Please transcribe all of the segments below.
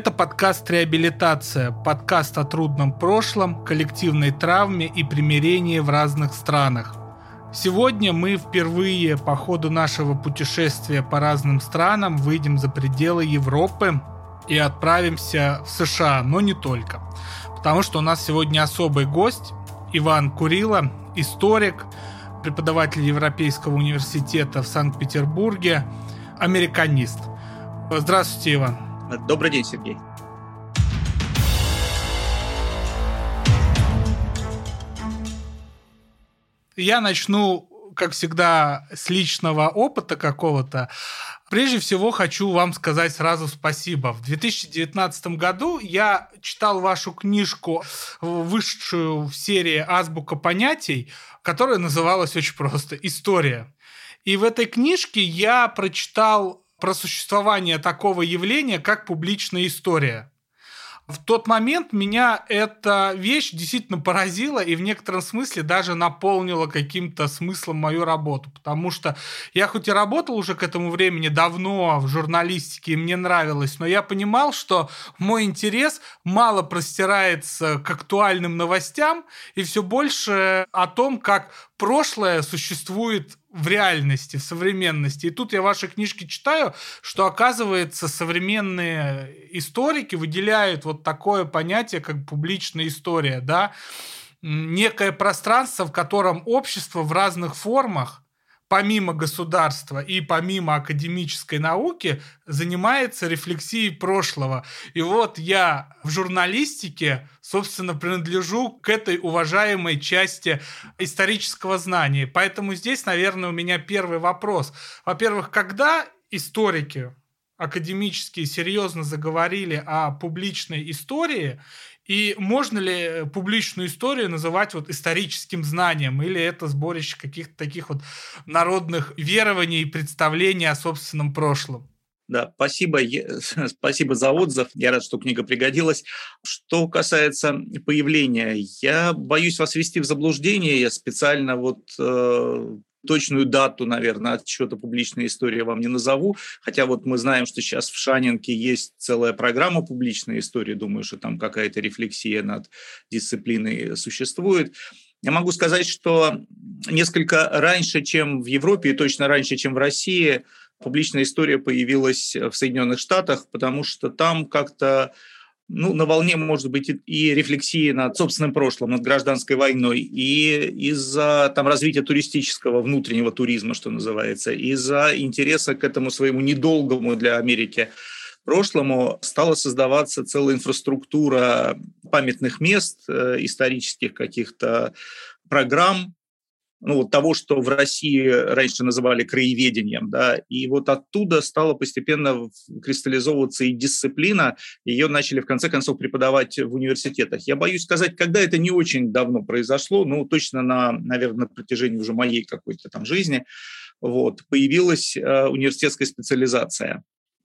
Это подкаст «Реабилитация», подкаст о трудном прошлом, коллективной травме и примирении в разных странах. Сегодня мы впервые по ходу нашего путешествия по разным странам выйдем за пределы Европы и отправимся в США, но не только. Потому что у нас сегодня особый гость Иван Курила, историк, преподаватель Европейского университета в Санкт-Петербурге, американист. Здравствуйте, Иван. Добрый день, Сергей. Я начну, как всегда, с личного опыта какого-то. Прежде всего хочу вам сказать сразу спасибо. В 2019 году я читал вашу книжку, вышедшую в серии «Азбука понятий», которая называлась очень просто «История». И в этой книжке я прочитал про существование такого явления, как публичная история. В тот момент меня эта вещь действительно поразила и в некотором смысле даже наполнила каким-то смыслом мою работу, потому что я хоть и работал уже к этому времени давно в журналистике, и мне нравилось, но я понимал, что мой интерес мало простирается к актуальным новостям и все больше о том, как прошлое существует в реальности, в современности. И тут я ваши книжки читаю, что, оказывается, современные историки выделяют вот такое понятие, как публичная история, да, некое пространство, в котором общество в разных формах помимо государства и помимо академической науки занимается рефлексией прошлого. И вот я в журналистике, собственно, принадлежу к этой уважаемой части исторического знания. Поэтому здесь, наверное, у меня первый вопрос. Во-первых, когда историки академические серьезно заговорили о публичной истории, и можно ли публичную историю называть вот историческим знанием, или это сборище каких-то таких вот народных верований и представлений о собственном прошлом? Да, спасибо, спасибо за отзыв. Я рад, что книга пригодилась. Что касается появления, я боюсь вас ввести в заблуждение. Я специально вот э, точную дату, наверное, отчета публичной истории вам не назову, хотя вот мы знаем, что сейчас в Шанинке есть целая программа публичной истории, думаю, что там какая-то рефлексия над дисциплиной существует. Я могу сказать, что несколько раньше, чем в Европе, и точно раньше, чем в России, публичная история появилась в Соединенных Штатах, потому что там как-то ну, на волне, может быть, и рефлексии над собственным прошлым, над гражданской войной, и из-за там, развития туристического, внутреннего туризма, что называется, из-за интереса к этому своему недолгому для Америки прошлому стала создаваться целая инфраструктура памятных мест, э, исторических каких-то программ, ну, вот того, что в России раньше называли краеведением, да, и вот оттуда стала постепенно кристаллизовываться и дисциплина, ее начали в конце концов преподавать в университетах. Я боюсь сказать, когда это не очень давно произошло, ну, точно на, наверное, на протяжении уже моей какой-то там жизни, вот, появилась э, университетская специализация.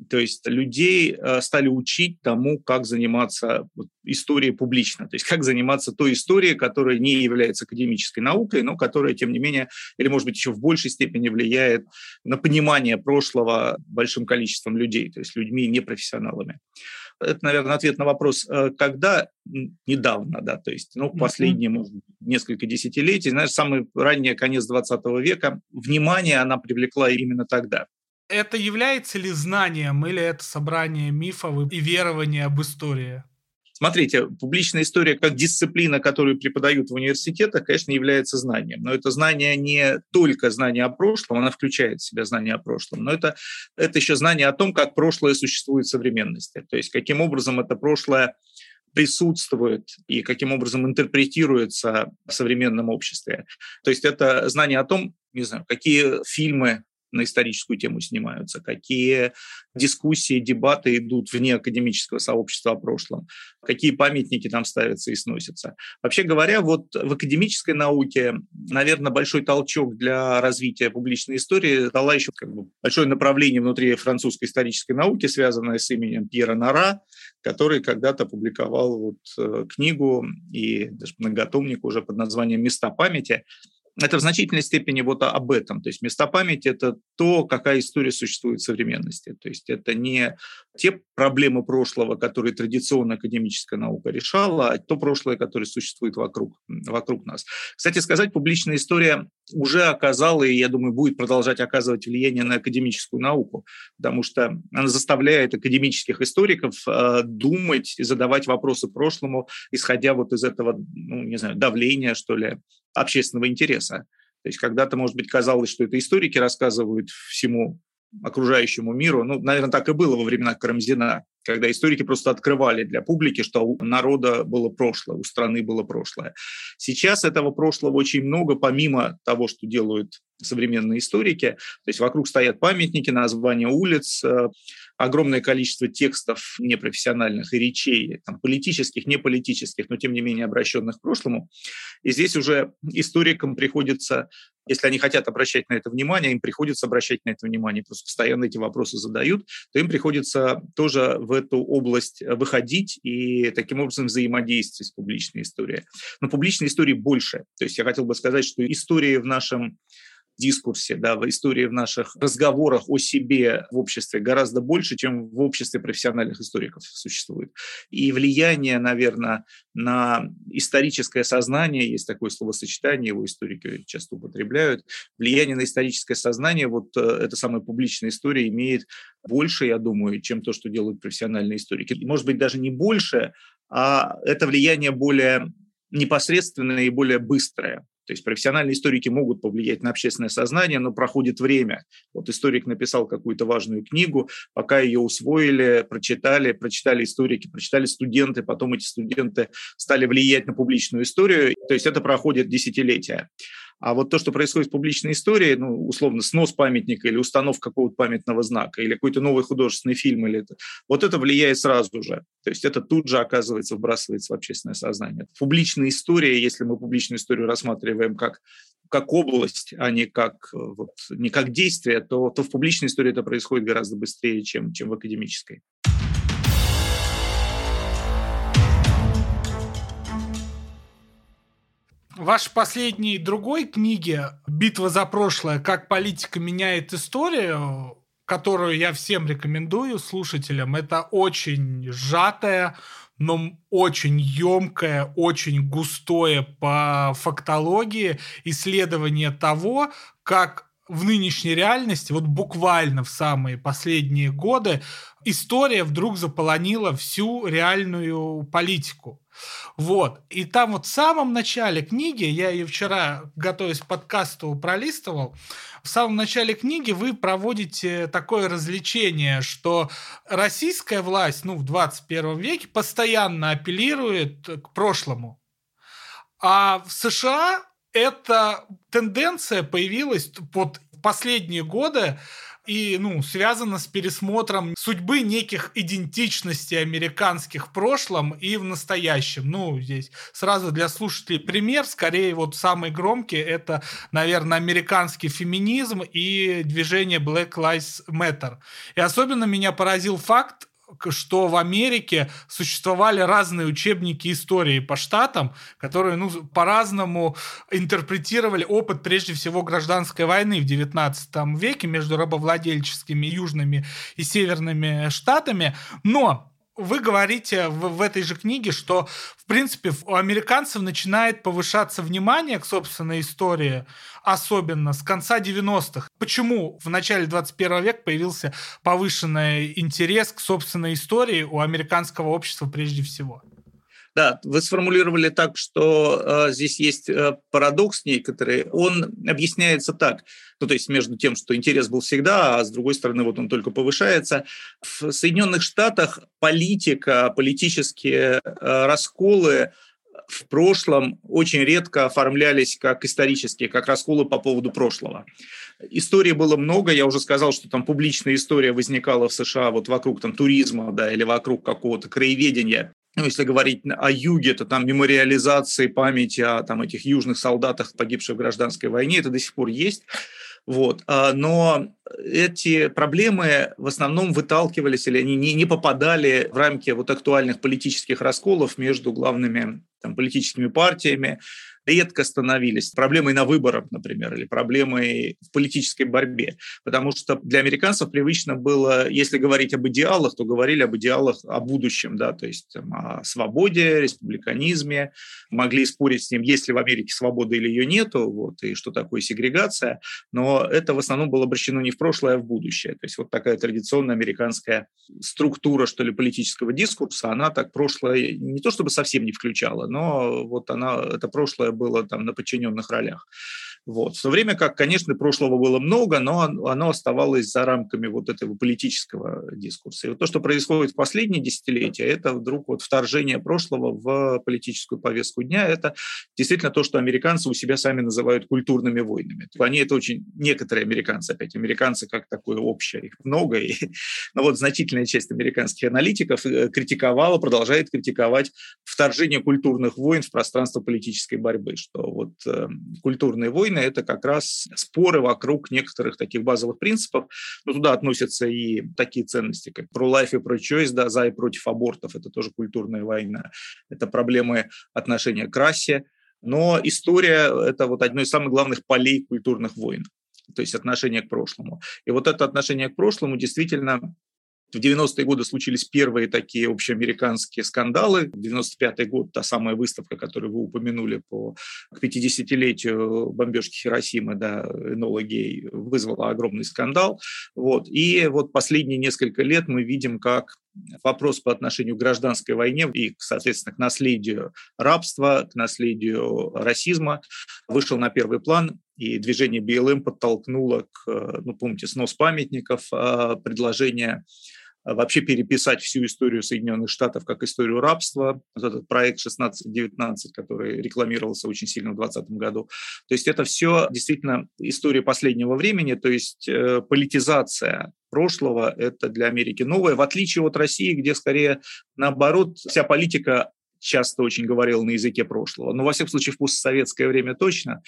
То есть людей э, стали учить тому, как заниматься историей публично, то есть как заниматься той историей, которая не является академической наукой, но которая, тем не менее, или, может быть, еще в большей степени влияет на понимание прошлого большим количеством людей, то есть людьми непрофессионалами. Это, наверное, ответ на вопрос, э, когда? Недавно, да, то есть, ну, последние, может, несколько десятилетий, знаешь, самый ранний конец 20 века, внимание она привлекла именно тогда. Это является ли знанием или это собрание мифов и верования об истории? Смотрите, публичная история как дисциплина, которую преподают в университетах, конечно, является знанием. Но это знание не только знание о прошлом, она включает в себя знание о прошлом, но это, это еще знание о том, как прошлое существует в современности. То есть каким образом это прошлое присутствует и каким образом интерпретируется в современном обществе. То есть это знание о том, не знаю, какие фильмы на историческую тему снимаются, какие дискуссии, дебаты идут вне академического сообщества о прошлом, какие памятники там ставятся и сносятся. Вообще говоря, вот в академической науке, наверное, большой толчок для развития публичной истории дала еще как бы большое направление внутри французской исторической науки, связанное с именем Пьера Нара, который когда-то публиковал вот э, книгу и даже многотомник уже под названием «Места памяти», это в значительной степени вот об этом. То есть места памяти – это то, какая история существует в современности. То есть это не те проблемы прошлого, которые традиционно академическая наука решала, а то прошлое, которое существует вокруг, вокруг нас. Кстати сказать, публичная история уже оказала, и, я думаю, будет продолжать оказывать влияние на академическую науку, потому что она заставляет академических историков э, думать и задавать вопросы прошлому, исходя вот из этого, ну, не знаю, давления, что ли, общественного интереса. То есть когда-то, может быть, казалось, что это историки рассказывают всему окружающему миру. Ну, наверное, так и было во времена Карамзина, когда историки просто открывали для публики, что у народа было прошлое, у страны было прошлое. Сейчас этого прошлого очень много, помимо того, что делают современные историки. То есть вокруг стоят памятники, названия улиц, э, огромное количество текстов непрофессиональных и речей, там, политических, неполитических, но тем не менее обращенных к прошлому. И здесь уже историкам приходится, если они хотят обращать на это внимание, им приходится обращать на это внимание, просто постоянно эти вопросы задают, то им приходится тоже в эту область выходить и таким образом взаимодействовать с публичной историей. Но публичной истории больше. То есть я хотел бы сказать, что истории в нашем дискурсе, да, в истории, в наших разговорах о себе в обществе гораздо больше, чем в обществе профессиональных историков существует. И влияние, наверное, на историческое сознание, есть такое словосочетание, его историки часто употребляют, влияние на историческое сознание, вот э, эта самая публичная история имеет больше, я думаю, чем то, что делают профессиональные историки. Может быть, даже не больше, а это влияние более непосредственное и более быстрое. То есть профессиональные историки могут повлиять на общественное сознание, но проходит время. Вот историк написал какую-то важную книгу, пока ее усвоили, прочитали, прочитали историки, прочитали студенты, потом эти студенты стали влиять на публичную историю. То есть это проходит десятилетия. А вот то, что происходит в публичной истории, ну, условно, снос памятника или установка какого-то памятного знака, или какой-то новый художественный фильм, или это, вот это влияет сразу же. То есть это тут же, оказывается, вбрасывается в общественное сознание. Публичная история, если мы публичную историю рассматриваем как как область, а не как, вот, не как действие, то, то в публичной истории это происходит гораздо быстрее, чем, чем в академической. Вашей последней другой книге «Битва за прошлое. Как политика меняет историю», которую я всем рекомендую слушателям, это очень сжатая, но очень емкое, очень густое по фактологии исследование того, как в нынешней реальности, вот буквально в самые последние годы, история вдруг заполонила всю реальную политику. Вот. И там вот в самом начале книги, я ее вчера, готовясь к подкасту, пролистывал, в самом начале книги вы проводите такое развлечение, что российская власть, ну, в 21 веке постоянно апеллирует к прошлому. А в США эта тенденция появилась в последние годы, и ну, связано с пересмотром судьбы неких идентичностей американских в прошлом и в настоящем. Ну, здесь сразу для слушателей пример, скорее вот самый громкий, это, наверное, американский феминизм и движение Black Lives Matter. И особенно меня поразил факт, что в Америке существовали разные учебники истории по штатам, которые ну, по-разному интерпретировали опыт, прежде всего, гражданской войны в XIX веке между рабовладельческими южными и северными штатами. Но вы говорите в, в этой же книге, что, в принципе, у американцев начинает повышаться внимание к собственной истории, особенно с конца 90-х. Почему в начале 21 века появился повышенный интерес к собственной истории у американского общества прежде всего? Да, вы сформулировали так, что э, здесь есть э, парадокс некоторый. Он объясняется так, ну то есть между тем, что интерес был всегда, а с другой стороны вот он только повышается. В Соединенных Штатах политика, политические э, расколы в прошлом очень редко оформлялись как исторические, как расколы по поводу прошлого. Истории было много, я уже сказал, что там публичная история возникала в США вот вокруг там туризма, да, или вокруг какого-то краеведения ну, если говорить о юге, то там мемориализации памяти о там, этих южных солдатах, погибших в гражданской войне, это до сих пор есть. Вот. А, но эти проблемы в основном выталкивались или они не, не попадали в рамки вот актуальных политических расколов между главными там, политическими партиями, редко становились проблемой на выборах, например, или проблемой в политической борьбе. Потому что для американцев привычно было, если говорить об идеалах, то говорили об идеалах о будущем, да, то есть там, о свободе, республиканизме, могли спорить с ним, есть ли в Америке свобода или ее нету, вот, и что такое сегрегация, но это в основном было обращено не в прошлое, а в будущее. То есть вот такая традиционная американская структура, что ли, политического дискурса, она так прошлое не то чтобы совсем не включала, но вот она, это прошлое было там на подчиненных ролях. Вот. В то время как, конечно, прошлого было много, но оно оставалось за рамками вот этого политического дискурса. И вот то, что происходит в последние десятилетия, это вдруг вот вторжение прошлого в политическую повестку дня. Это действительно то, что американцы у себя сами называют культурными войнами. Они это очень... Некоторые американцы, опять, американцы как такое общее, их много, и, но вот значительная часть американских аналитиков э, критиковала, продолжает критиковать вторжение культурных войн в пространство политической борьбы, что вот э, культурные войны войны – это как раз споры вокруг некоторых таких базовых принципов. Но туда относятся и такие ценности, как pro-life и pro-choice, да, за и против абортов – это тоже культурная война. Это проблемы отношения к расе. Но история – это вот одно из самых главных полей культурных войн то есть отношение к прошлому. И вот это отношение к прошлому действительно в 90-е годы случились первые такие общеамериканские скандалы. 95-й год, та самая выставка, которую вы упомянули по к 50-летию бомбежки Хиросимы, да, Энола Гей, вызвала огромный скандал. Вот. И вот последние несколько лет мы видим, как вопрос по отношению к гражданской войне и, соответственно, к наследию рабства, к наследию расизма вышел на первый план, и движение БЛМ подтолкнуло к, ну, помните, снос памятников, а, предложение вообще переписать всю историю Соединенных Штатов как историю рабства. Вот этот проект 1619, который рекламировался очень сильно в 2020 году. То есть это все действительно история последнего времени, то есть э, политизация прошлого – это для Америки новое, в отличие от России, где скорее наоборот вся политика часто очень говорил на языке прошлого. Но, во всяком случае, в постсоветское время точно.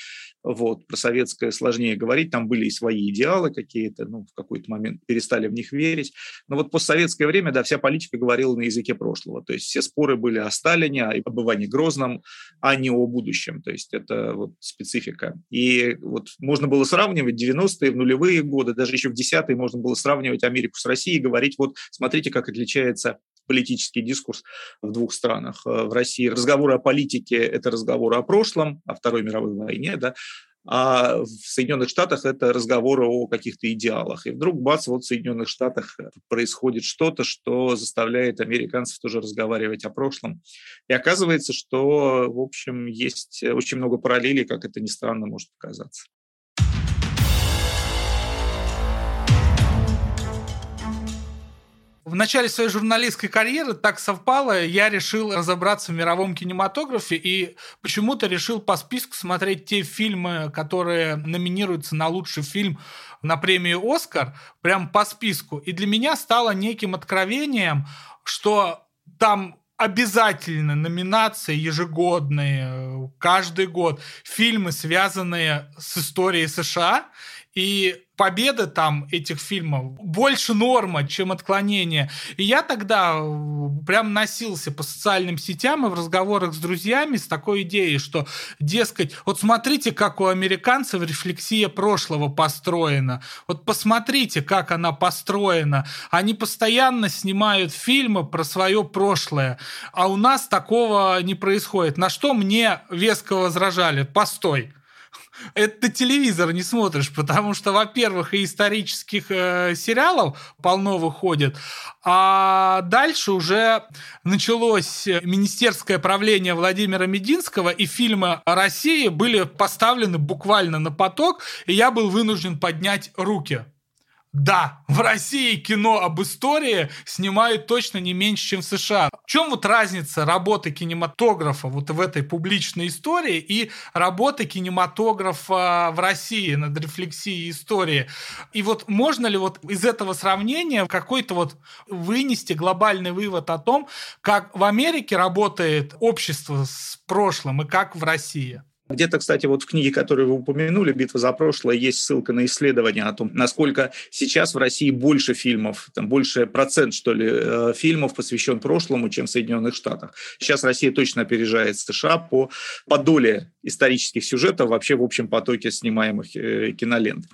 Вот, про советское сложнее говорить. Там были и свои идеалы какие-то, ну, в какой-то момент перестали в них верить. Но вот постсоветское время, да, вся политика говорила на языке прошлого. То есть все споры были о Сталине, о обывании Грозном, а не о будущем. То есть это вот специфика. И вот можно было сравнивать 90-е, в нулевые годы, даже еще в десятые можно было сравнивать Америку с Россией и говорить, вот смотрите, как отличается политический дискурс в двух странах. Э, в России разговоры о политике – это разговоры о прошлом, о Второй мировой войне, да, а в Соединенных Штатах это разговоры о каких-то идеалах. И вдруг, бац, вот в Соединенных Штатах происходит что-то, что заставляет американцев тоже разговаривать о прошлом. И оказывается, что, в общем, есть очень много параллелей, как это ни странно может показаться. В начале своей журналистской карьеры так совпало, я решил разобраться в мировом кинематографе и почему-то решил по списку смотреть те фильмы, которые номинируются на лучший фильм на премию «Оскар», прям по списку. И для меня стало неким откровением, что там обязательно номинации ежегодные, каждый год, фильмы, связанные с историей США, и победы там этих фильмов больше норма, чем отклонение. И я тогда э, прям носился по социальным сетям и в разговорах с друзьями с такой идеей, что, дескать, вот смотрите, как у американцев рефлексия прошлого построена. Вот посмотрите, как она построена. Они постоянно снимают фильмы про свое прошлое, а у нас такого не происходит. На что мне веско возражали? Постой это телевизор не смотришь, потому что, во-первых, и исторических э, сериалов полно выходит, а дальше уже началось министерское правление Владимира Мединского, и фильмы России были поставлены буквально на поток, и я был вынужден поднять руки. Да, в России кино об истории снимают точно не меньше, чем в США. В чем вот разница работы кинематографа вот в этой публичной истории и работы кинематографа в России над рефлексией истории? И вот можно ли вот из этого сравнения какой-то вот вынести глобальный вывод о том, как в Америке работает общество с прошлым и как в России? Где-то, кстати, вот в книге, которую вы упомянули, «Битва за прошлое», есть ссылка на исследование о том, насколько сейчас в России больше фильмов, там больше процент, что ли, э, фильмов посвящен прошлому, чем в Соединенных Штатах. Сейчас Россия точно опережает США по, по доле исторических сюжетов вообще в общем потоке снимаемых э, кинолент.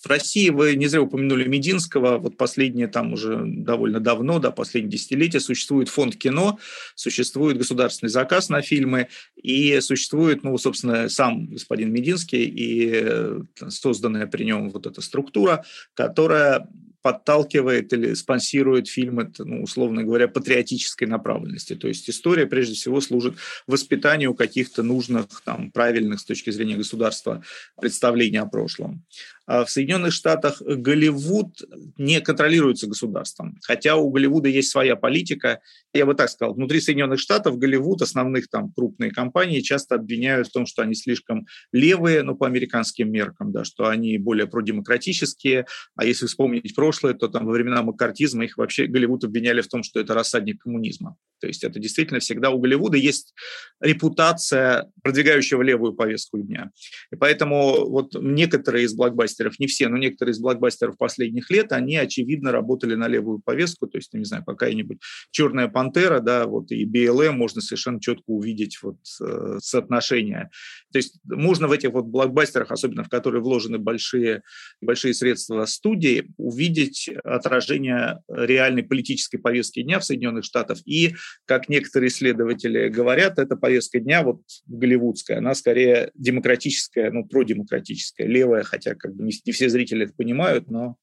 В России вы не зря упомянули Мединского, вот последние там уже довольно давно, да, последние десятилетия, существует фонд кино, существует государственный заказ на фильмы, и существует, ну, собственно, сам господин Мединский и э, созданная при нем вот эта структура, которая подталкивает или спонсирует фильмы, ну, условно говоря, патриотической направленности. То есть история, прежде всего, служит воспитанию каких-то нужных, там, правильных с точки зрения государства представлений о прошлом. А в Соединенных Штатах Голливуд не контролируется государством, хотя у Голливуда есть своя политика. Я бы так сказал, внутри Соединенных Штатов Голливуд, основных там крупные компании часто обвиняют в том, что они слишком левые, ну, по американским меркам, да, что они более продемократические, а если вспомнить прошлое, то там во времена маккартизма их вообще Голливуд обвиняли в том, что это рассадник коммунизма. То есть это действительно всегда у Голливуда есть репутация продвигающего левую повестку дня. И поэтому вот некоторые из блокбастеров, не все, но некоторые из блокбастеров последних лет, они, очевидно, работали на левую повестку, то есть, не знаю, какая-нибудь «Черная пантера», да, вот и БЛМ можно совершенно четко увидеть вот э, соотношение. То есть можно в этих вот блокбастерах, особенно в которые вложены большие, большие средства студии, увидеть отражение реальной политической повестки дня в Соединенных Штатах и как некоторые исследователи говорят, эта повестка дня вот голливудская, она скорее демократическая, ну, продемократическая, левая, хотя как бы не, не все зрители это понимают, но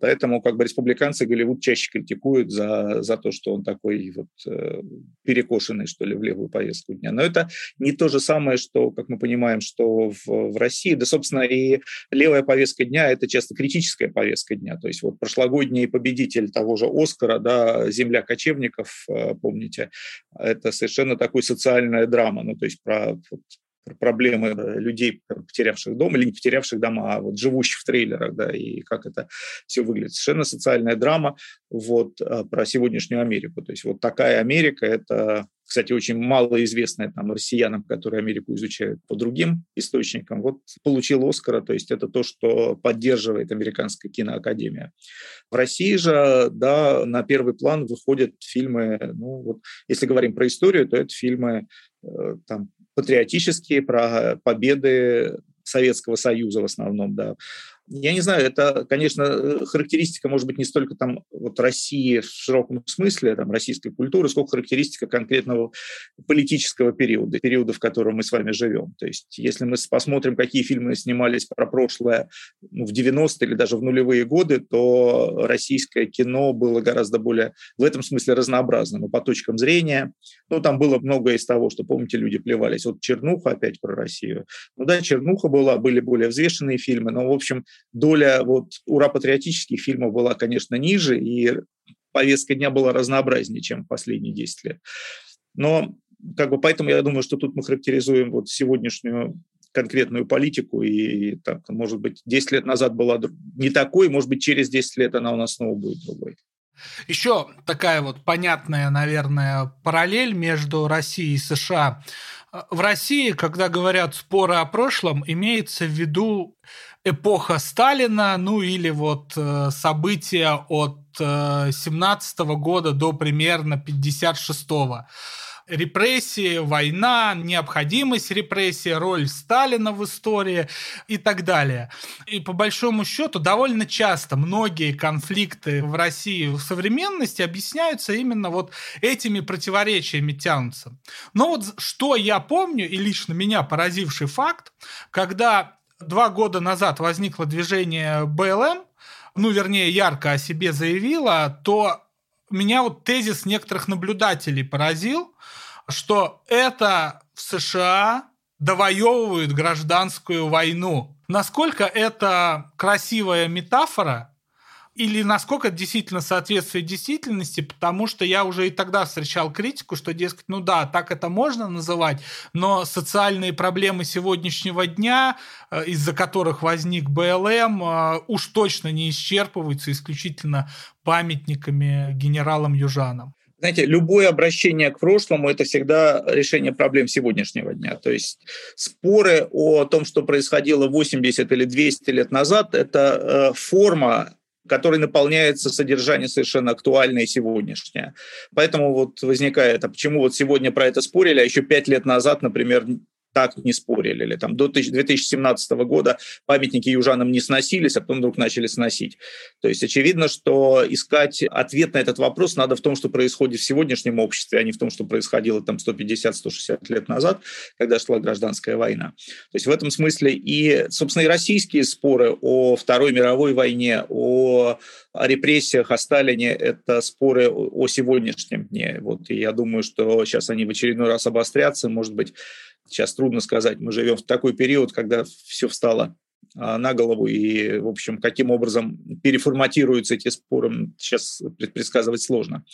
Поэтому как бы республиканцы Голливуд чаще критикуют за, за то, что он такой вот э, перекошенный, что ли, в левую повестку дня. Но это не то же самое, что, как мы понимаем, что в, в России. Да, собственно, и левая повестка дня – это часто критическая повестка дня. То есть вот прошлогодний победитель того же Оскара, да, «Земля кочевников», э, помните, это совершенно такой социальная драма, ну, то есть про проблемы э, людей, потерявших дом или не потерявших дома, а вот живущих в трейлерах, да, и как это все выглядит. Совершенно социальная драма вот э, про сегодняшнюю Америку. То есть вот такая Америка – это кстати, очень малоизвестная там россиянам, которые Америку изучают по другим источникам, вот получил Оскара, то есть это то, что поддерживает Американская киноакадемия. В России же, да, на первый план выходят фильмы, ну вот, если говорим про историю, то это фильмы э, там патриотические, про победы Советского Союза в основном, да. Я не знаю, это, конечно, характеристика, может быть, не столько там вот России в широком смысле, там, российской культуры, сколько характеристика конкретного политического периода, периода, в котором мы с вами живем. То есть, если мы посмотрим, какие фильмы снимались про прошлое ну, в 90-е или даже в нулевые годы, то российское кино было гораздо более в этом смысле разнообразным и по точкам зрения. Ну, там было многое из того, что, помните, люди плевались. Вот «Чернуха» опять про Россию. Ну да, «Чернуха» была, были более взвешенные фильмы, но, в общем, доля вот ура-патриотических фильмов была, конечно, ниже, и повестка дня была разнообразнее, чем последние 10 лет. Но как бы поэтому я думаю, что тут мы характеризуем вот сегодняшнюю конкретную политику, и так, может быть, 10 лет назад была не такой, может быть, через 10 лет она у нас снова будет другой. Еще такая вот понятная, наверное, параллель между Россией и США. В России, когда говорят споры о прошлом, имеется в виду эпоха Сталина, ну или вот э, события от э, 17 года до примерно 56 -го репрессии, война, необходимость репрессии, роль Сталина в истории и так далее. И по большому счету довольно часто многие конфликты в России в современности объясняются именно вот этими противоречиями тянутся. Но вот что я помню, и лично меня поразивший факт, когда два года назад возникло движение БЛМ, ну, вернее, ярко о себе заявила, то меня вот тезис некоторых наблюдателей поразил, что это в США довоевывают гражданскую войну. Насколько это красивая метафора, или насколько это действительно соответствует действительности, потому что я уже и тогда встречал критику, что, дескать, ну да, так это можно называть, но социальные проблемы сегодняшнего дня, э, из-за которых возник БЛМ, э, уж точно не исчерпываются исключительно памятниками генералам Южанам. Знаете, любое обращение к прошлому – это всегда решение проблем сегодняшнего дня. То есть споры о том, что происходило 80 или 200 лет назад – это э, форма который наполняется содержание совершенно актуальное и сегодняшнее. Поэтому вот возникает, а почему вот сегодня про это спорили, а еще пять лет назад, например, так не спорили. Или там до 2017 года памятники южанам не сносились, а потом вдруг начали сносить. То есть очевидно, что искать ответ на этот вопрос надо в том, что происходит в сегодняшнем обществе, а не в том, что происходило там 150-160 лет назад, когда шла гражданская война. То есть в этом смысле и, собственно, и российские споры о Второй мировой войне, о о репрессиях, о Сталине – это споры о сегодняшнем дне. Вот, и я думаю, что сейчас они в очередной раз обострятся. Может быть, сейчас трудно сказать. Мы живем в такой период, когда все встало а, на голову, и, в общем, каким образом переформатируются эти споры, сейчас предсказывать сложно.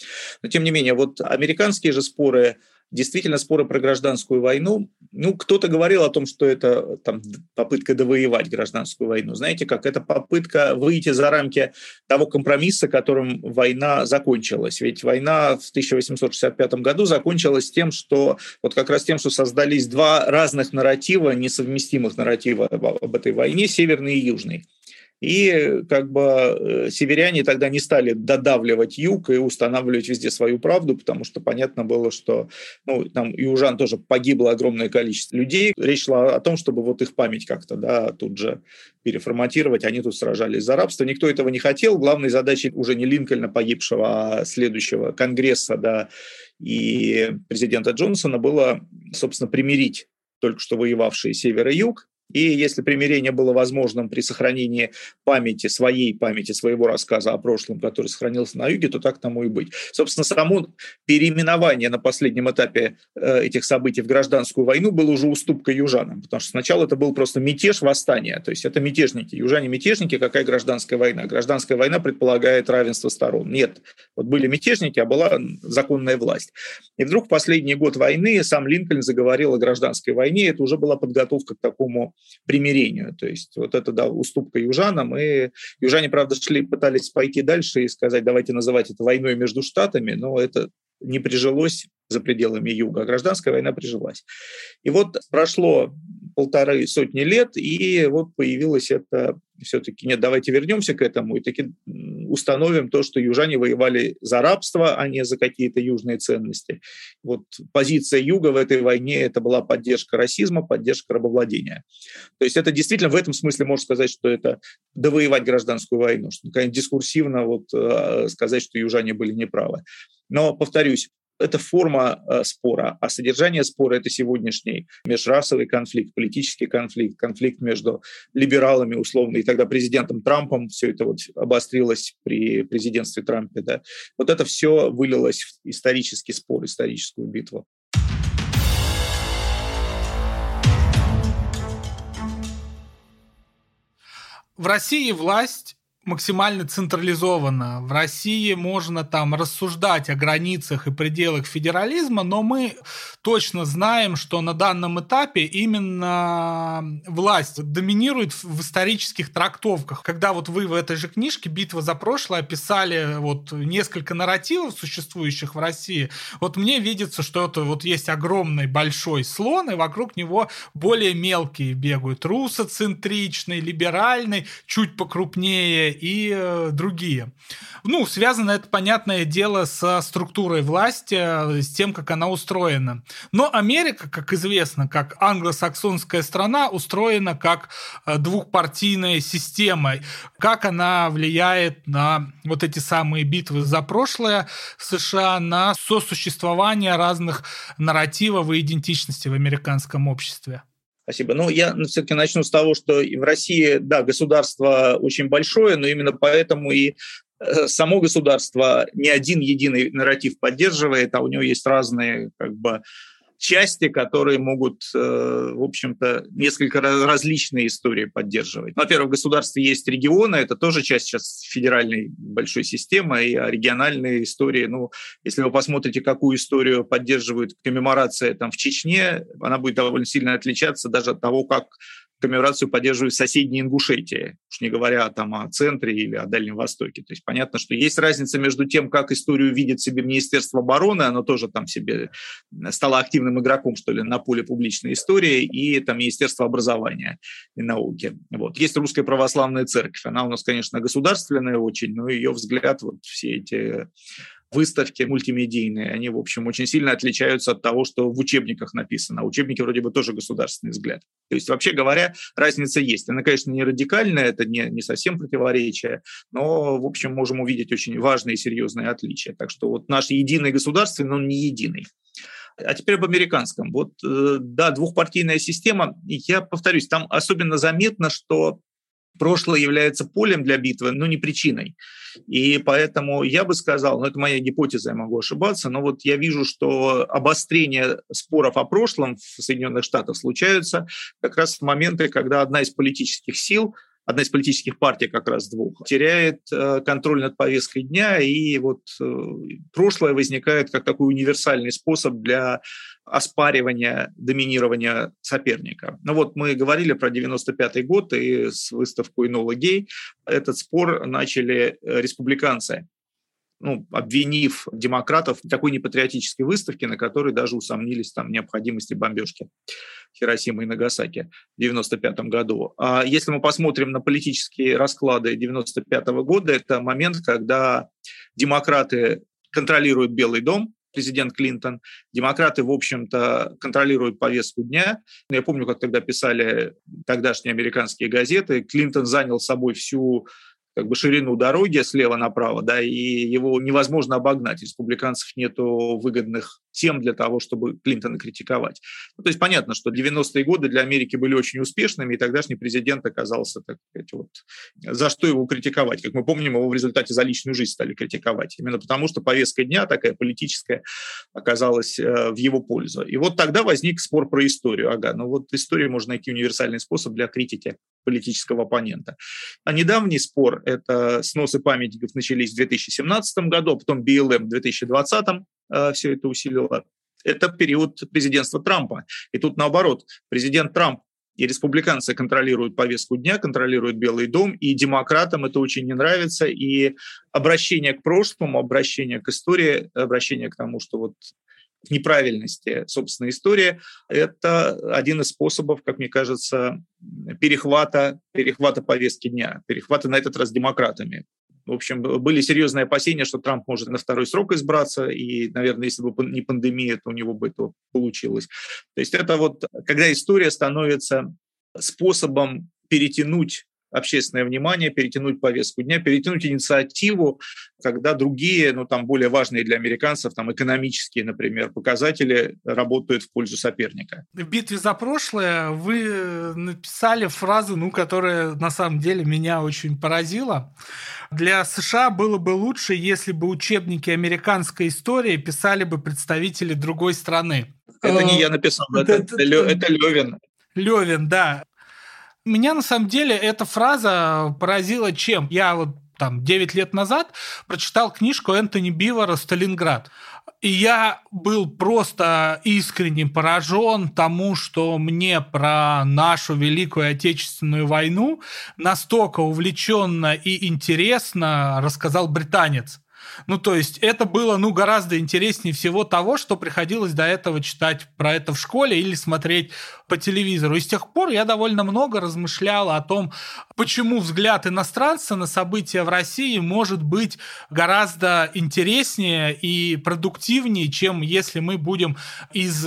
Но, тем не менее, вот американские же споры действительно споры про гражданскую войну. Ну, кто-то говорил о том, что это там, попытка довоевать гражданскую войну. Знаете как? Это попытка выйти за рамки того компромисса, которым война закончилась. Ведь война в 1865 году закончилась тем, что вот как раз тем, что создались два разных нарратива, несовместимых нарратива об этой войне, северный и южный. И как бы э, северяне тогда не стали додавливать юг и устанавливать везде свою правду, потому что понятно было, что ну, там южан тоже погибло огромное количество людей. Речь шла о том, чтобы вот их память как-то да, тут же переформатировать. Они тут сражались за рабство. Никто этого не хотел. Главной задачей уже не Линкольна погибшего, а следующего Конгресса да, и президента Джонсона было, собственно, примирить только что воевавшие север и юг, и если примирение было возможным при сохранении памяти, своей памяти, своего рассказа о прошлом, который сохранился на юге, то так тому и быть. Собственно, само переименование на последнем этапе э, этих событий в гражданскую войну было уже уступка южанам, потому что сначала это был просто мятеж, восстание, то есть это мятежники. Южане мятежники, какая гражданская война? Гражданская война предполагает равенство сторон. Нет, вот были мятежники, а была законная власть. И вдруг в последний год войны сам Линкольн заговорил о гражданской войне, это уже была подготовка к такому примирению. То есть вот это, да, уступка южанам. И южане, правда, шли, пытались пойти дальше и сказать, давайте называть это войной между штатами, но это не прижилось за пределами юга, а гражданская война прижилась. И вот прошло полторы сотни лет, и вот появилось это все-таки, нет, давайте вернемся к этому и таки установим то, что южане воевали за рабство, а не за какие-то южные ценности. Вот позиция юга в этой войне это была поддержка расизма, поддержка рабовладения. То есть это действительно в этом смысле можно сказать, что это довоевать гражданскую войну, что дискурсивно вот, э, сказать, что южане были неправы. Но, повторюсь, это форма э, спора, а содержание спора – это сегодняшний межрасовый конфликт, политический конфликт, конфликт между либералами, условно, и тогда президентом Трампом, все это вот обострилось при президентстве Трампа, да. Вот это все вылилось в исторический спор, историческую битву. В России власть максимально централизовано. В России можно там рассуждать о границах и пределах федерализма, но мы точно знаем, что на данном этапе именно власть доминирует в исторических трактовках. Когда вот вы в этой же книжке «Битва за прошлое» описали вот несколько нарративов, существующих в России, вот мне видится, что это вот есть огромный большой слон, и вокруг него более мелкие бегают. Русоцентричный, либеральный, чуть покрупнее и э, другие. Ну, связано это, понятное дело, со структурой власти, э, с тем, как она устроена. Но Америка, как известно, как англосаксонская страна, устроена как э, двухпартийная система. Как она влияет на вот эти самые битвы за прошлое США, на сосуществование разных нарративов и идентичности в американском обществе? Спасибо. Ну, я все-таки начну с того, что в России, да, государство очень большое, но именно поэтому и э, само государство не один единый нарратив поддерживает, а у него есть разные как бы части, которые могут, э, в общем-то, несколько различные истории поддерживать. Во-первых, в государстве есть регионы, это тоже часть сейчас федеральной большой системы, и региональные истории, ну, если вы посмотрите, какую историю поддерживают коммеморация там в Чечне, она будет довольно сильно отличаться даже от того, как коммеморацию поддерживают соседние Ингушетии, уж не говоря там о центре или о Дальнем Востоке. То есть понятно, что есть разница между тем, как историю видит себе Министерство обороны, оно тоже там себе стало активным игроком, что ли, на поле публичной истории, и там Министерство образования и науки. Вот. Есть Русская Православная Церковь, она у нас, конечно, государственная очень, но ее взгляд, вот все эти выставки мультимедийные, они, в общем, очень сильно отличаются от того, что в учебниках написано. Учебники вроде бы тоже государственный взгляд. То есть, вообще говоря, разница есть. Она, конечно, не радикальная, это не, не совсем противоречие, но, в общем, можем увидеть очень важные и серьезные отличия. Так что вот наш единый государственный, он не единый. А теперь об американском. Вот, э, да, двухпартийная система, я повторюсь, там особенно заметно, что прошлое является полем для битвы, но не причиной. И поэтому я бы сказал, ну это моя гипотеза, я могу ошибаться, но вот я вижу, что обострение споров о прошлом в Соединенных Штатах случаются как раз в моменты, когда одна из политических сил одна из политических партий как раз двух, теряет э, контроль над повесткой дня, и вот э, прошлое возникает как такой универсальный способ для оспаривания доминирования соперника. Ну вот мы говорили про 95 год и с выставкой «Нола Гей» этот спор начали э, республиканцы ну, обвинив демократов в такой непатриотической выставке, на которой даже усомнились там, необходимости бомбежки Хиросимы и Нагасаки в 1995 году. А если мы посмотрим на политические расклады 1995 года, это момент, когда демократы контролируют Белый дом, президент Клинтон. Демократы, в общем-то, контролируют повестку дня. Я помню, как тогда писали тогдашние американские газеты. Клинтон занял собой всю как бы ширину дороги слева направо, да, и его невозможно обогнать. Республиканцев нету выгодных тем для того, чтобы Клинтона критиковать. Ну, то есть понятно, что 90-е годы для Америки были очень успешными, и тогдашний президент оказался, так сказать, вот, за что его критиковать. Как мы помним, его в результате за личную жизнь стали критиковать. Именно потому, что повестка дня такая политическая оказалась э, в его пользу. И вот тогда возник спор про историю. Ага, ну вот истории можно найти универсальный способ для критики политического оппонента. А недавний спор – это сносы памятников начались в 2017 году, а потом БЛМ в 2020 э, все это усилило. Это период президентства Трампа. И тут наоборот, президент Трамп и республиканцы контролируют повестку дня, контролируют Белый дом, и демократам это очень не нравится, и обращение к прошлому, обращение к истории, обращение к тому, что вот неправильности собственной истории, это один из способов, как мне кажется, перехвата, перехвата повестки дня, перехвата на этот раз демократами. В общем, были серьезные опасения, что Трамп может на второй срок избраться, и, наверное, если бы не пандемия, то у него бы это получилось. То есть это вот, когда история становится способом перетянуть общественное внимание, перетянуть повестку дня, перетянуть инициативу, когда другие, ну там более важные для американцев, там экономические, например, показатели работают в пользу соперника. В битве за прошлое вы написали фразу, ну, которая на самом деле меня очень поразила. Для США было бы лучше, если бы учебники американской истории писали бы представители другой страны. Это не я написал, это, это, это, это Левин. Левин, да. Меня на самом деле эта фраза поразила чем? Я вот там 9 лет назад прочитал книжку Энтони Бивора «Сталинград». И я был просто искренне поражен тому, что мне про нашу Великую Отечественную войну настолько увлеченно и интересно рассказал британец. Ну, то есть это было, ну, гораздо интереснее всего того, что приходилось до этого читать про это в школе или смотреть по телевизору. И с тех пор я довольно много размышлял о том, почему взгляд иностранца на события в России может быть гораздо интереснее и продуктивнее, чем если мы будем из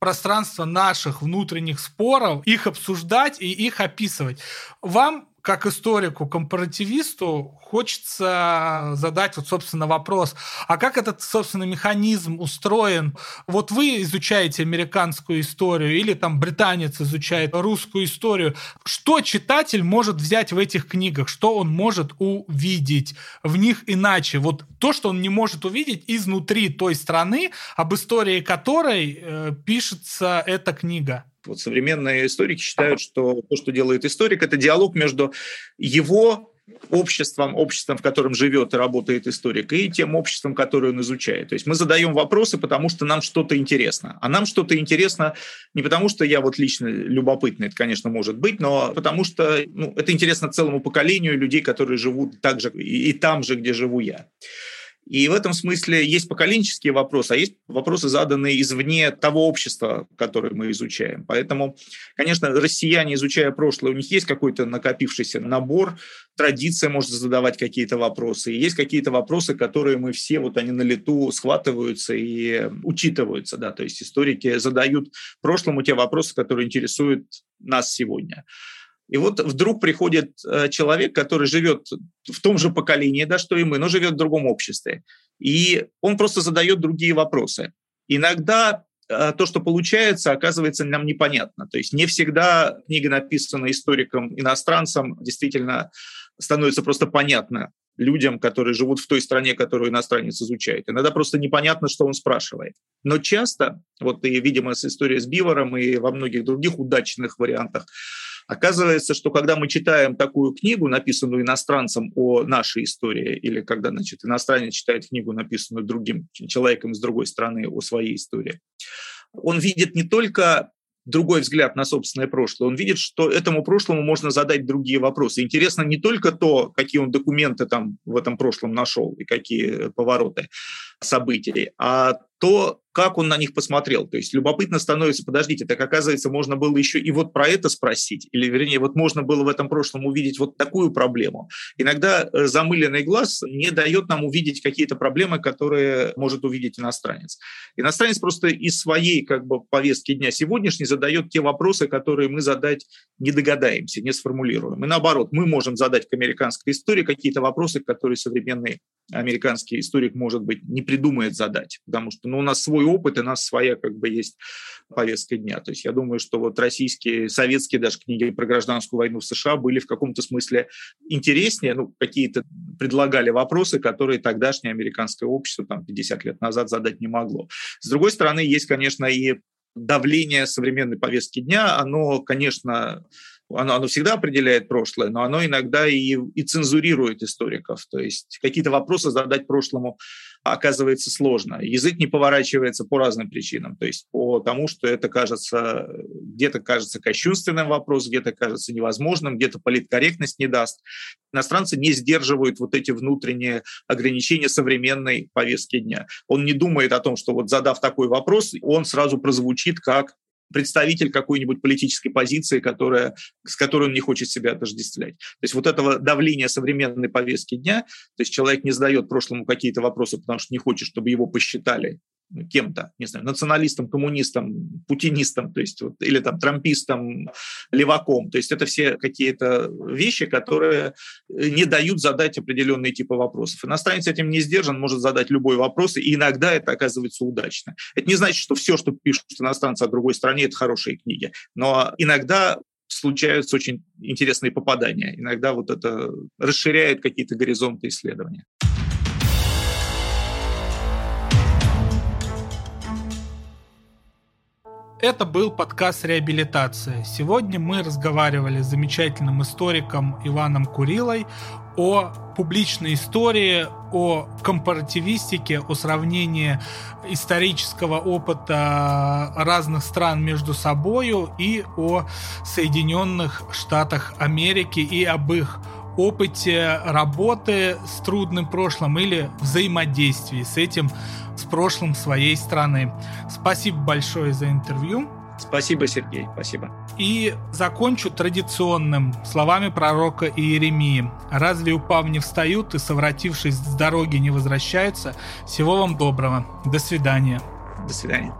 пространства наших внутренних споров, их обсуждать и их описывать. Вам как историку, компаративисту хочется задать вот, собственно, вопрос, а как этот, собственно, механизм устроен? Вот вы изучаете американскую историю или там британец изучает русскую историю. Что читатель может взять в этих книгах? Что он может увидеть в них иначе? Вот то, что он не может увидеть изнутри той страны, об истории которой э, пишется эта книга. Вот современные историки считают, что то, что делает историк, это диалог между его обществом, обществом, в котором живет и работает историк, и тем обществом, которое он изучает. То есть мы задаем вопросы, потому что нам что-то интересно. А нам что-то интересно не потому, что я вот лично любопытный, это, конечно, может быть, но потому что ну, это интересно целому поколению людей, которые живут так же и, и там же, где живу я. И в этом смысле есть поколенческие вопросы, а есть вопросы, заданные извне того общества, которое мы изучаем. Поэтому, конечно, россияне, изучая прошлое, у них есть какой-то накопившийся набор, традиция может задавать какие-то вопросы. И есть какие-то вопросы, которые мы все, вот они на лету схватываются и учитываются. Да? То есть историки задают прошлому те вопросы, которые интересуют нас сегодня. И вот вдруг приходит э, человек, который живет в том же поколении, да, что и мы, но живет в другом обществе. И он просто задает другие вопросы. Иногда э, то, что получается, оказывается нам непонятно. То есть не всегда книга, написанная историком-иностранцем, действительно становится просто понятно людям, которые живут в той стране, которую иностранец изучает. Иногда просто непонятно, что он спрашивает. Но часто, вот и, видимо, с историей с Бивором и во многих других удачных вариантах, Оказывается, что когда мы читаем такую книгу, написанную иностранцем о нашей истории, или когда значит, иностранец читает книгу, написанную другим человеком из другой страны о своей истории, он видит не только другой взгляд на собственное прошлое. Он видит, что этому прошлому можно задать другие вопросы. Интересно не только то, какие он документы там в этом прошлом нашел и какие повороты событий, а то, как он на них посмотрел. То есть любопытно становится, подождите, так оказывается, можно было еще и вот про это спросить, или вернее, вот можно было в этом прошлом увидеть вот такую проблему. Иногда э, замыленный глаз не дает нам увидеть какие-то проблемы, которые может увидеть иностранец. Иностранец просто из своей как бы повестки дня сегодняшней задает те вопросы, которые мы задать не догадаемся, не сформулируем. И наоборот, мы можем задать к американской истории какие-то вопросы, которые современный американский историк, может быть, не придумает задать, потому что ну, у нас свой опыт, и у нас своя как бы есть повестка дня. То есть я думаю, что вот российские, советские даже книги про гражданскую войну в США были в каком-то смысле интереснее, ну, какие-то предлагали вопросы, которые тогдашнее американское общество там 50 лет назад задать не могло. С другой стороны, есть, конечно, и давление современной повестки дня, оно, конечно, оно, оно всегда определяет прошлое, но оно иногда и, и цензурирует историков. То есть какие-то вопросы задать прошлому оказывается сложно. Язык не поворачивается по разным причинам. То есть по тому, что это кажется, где-то кажется кощунственным вопрос, где-то кажется невозможным, где-то политкорректность не даст. Иностранцы не сдерживают вот эти внутренние ограничения современной повестки дня. Он не думает о том, что вот задав такой вопрос, он сразу прозвучит как представитель какой-нибудь политической позиции, которая, с которой он не хочет себя отождествлять. То есть вот этого давления современной повестки дня, то есть человек не задает прошлому какие-то вопросы, потому что не хочет, чтобы его посчитали кем-то, не знаю, националистом, коммунистом, путинистом, то есть вот, или там трампистом, леваком. То есть это все какие-то вещи, которые не дают задать определенные типы вопросов. Иностранец этим не сдержан, может задать любой вопрос, и иногда это оказывается удачно. Это не значит, что все, что пишут иностранцы о другой стране, это хорошие книги. Но иногда случаются очень интересные попадания. Иногда вот это расширяет какие-то горизонты исследования. Это был подкаст «Реабилитация». Сегодня мы разговаривали с замечательным историком Иваном Курилой о публичной истории, о компаративистике, о сравнении исторического опыта разных стран между собою и о Соединенных Штатах Америки и об их опыте работы с трудным прошлым или взаимодействии с этим с прошлым своей страны. Спасибо большое за интервью. Спасибо, Сергей, спасибо. И закончу традиционным словами пророка Иеремии. «Разве упав не встают и, совратившись с дороги, не возвращаются? Всего вам доброго. До свидания». До свидания.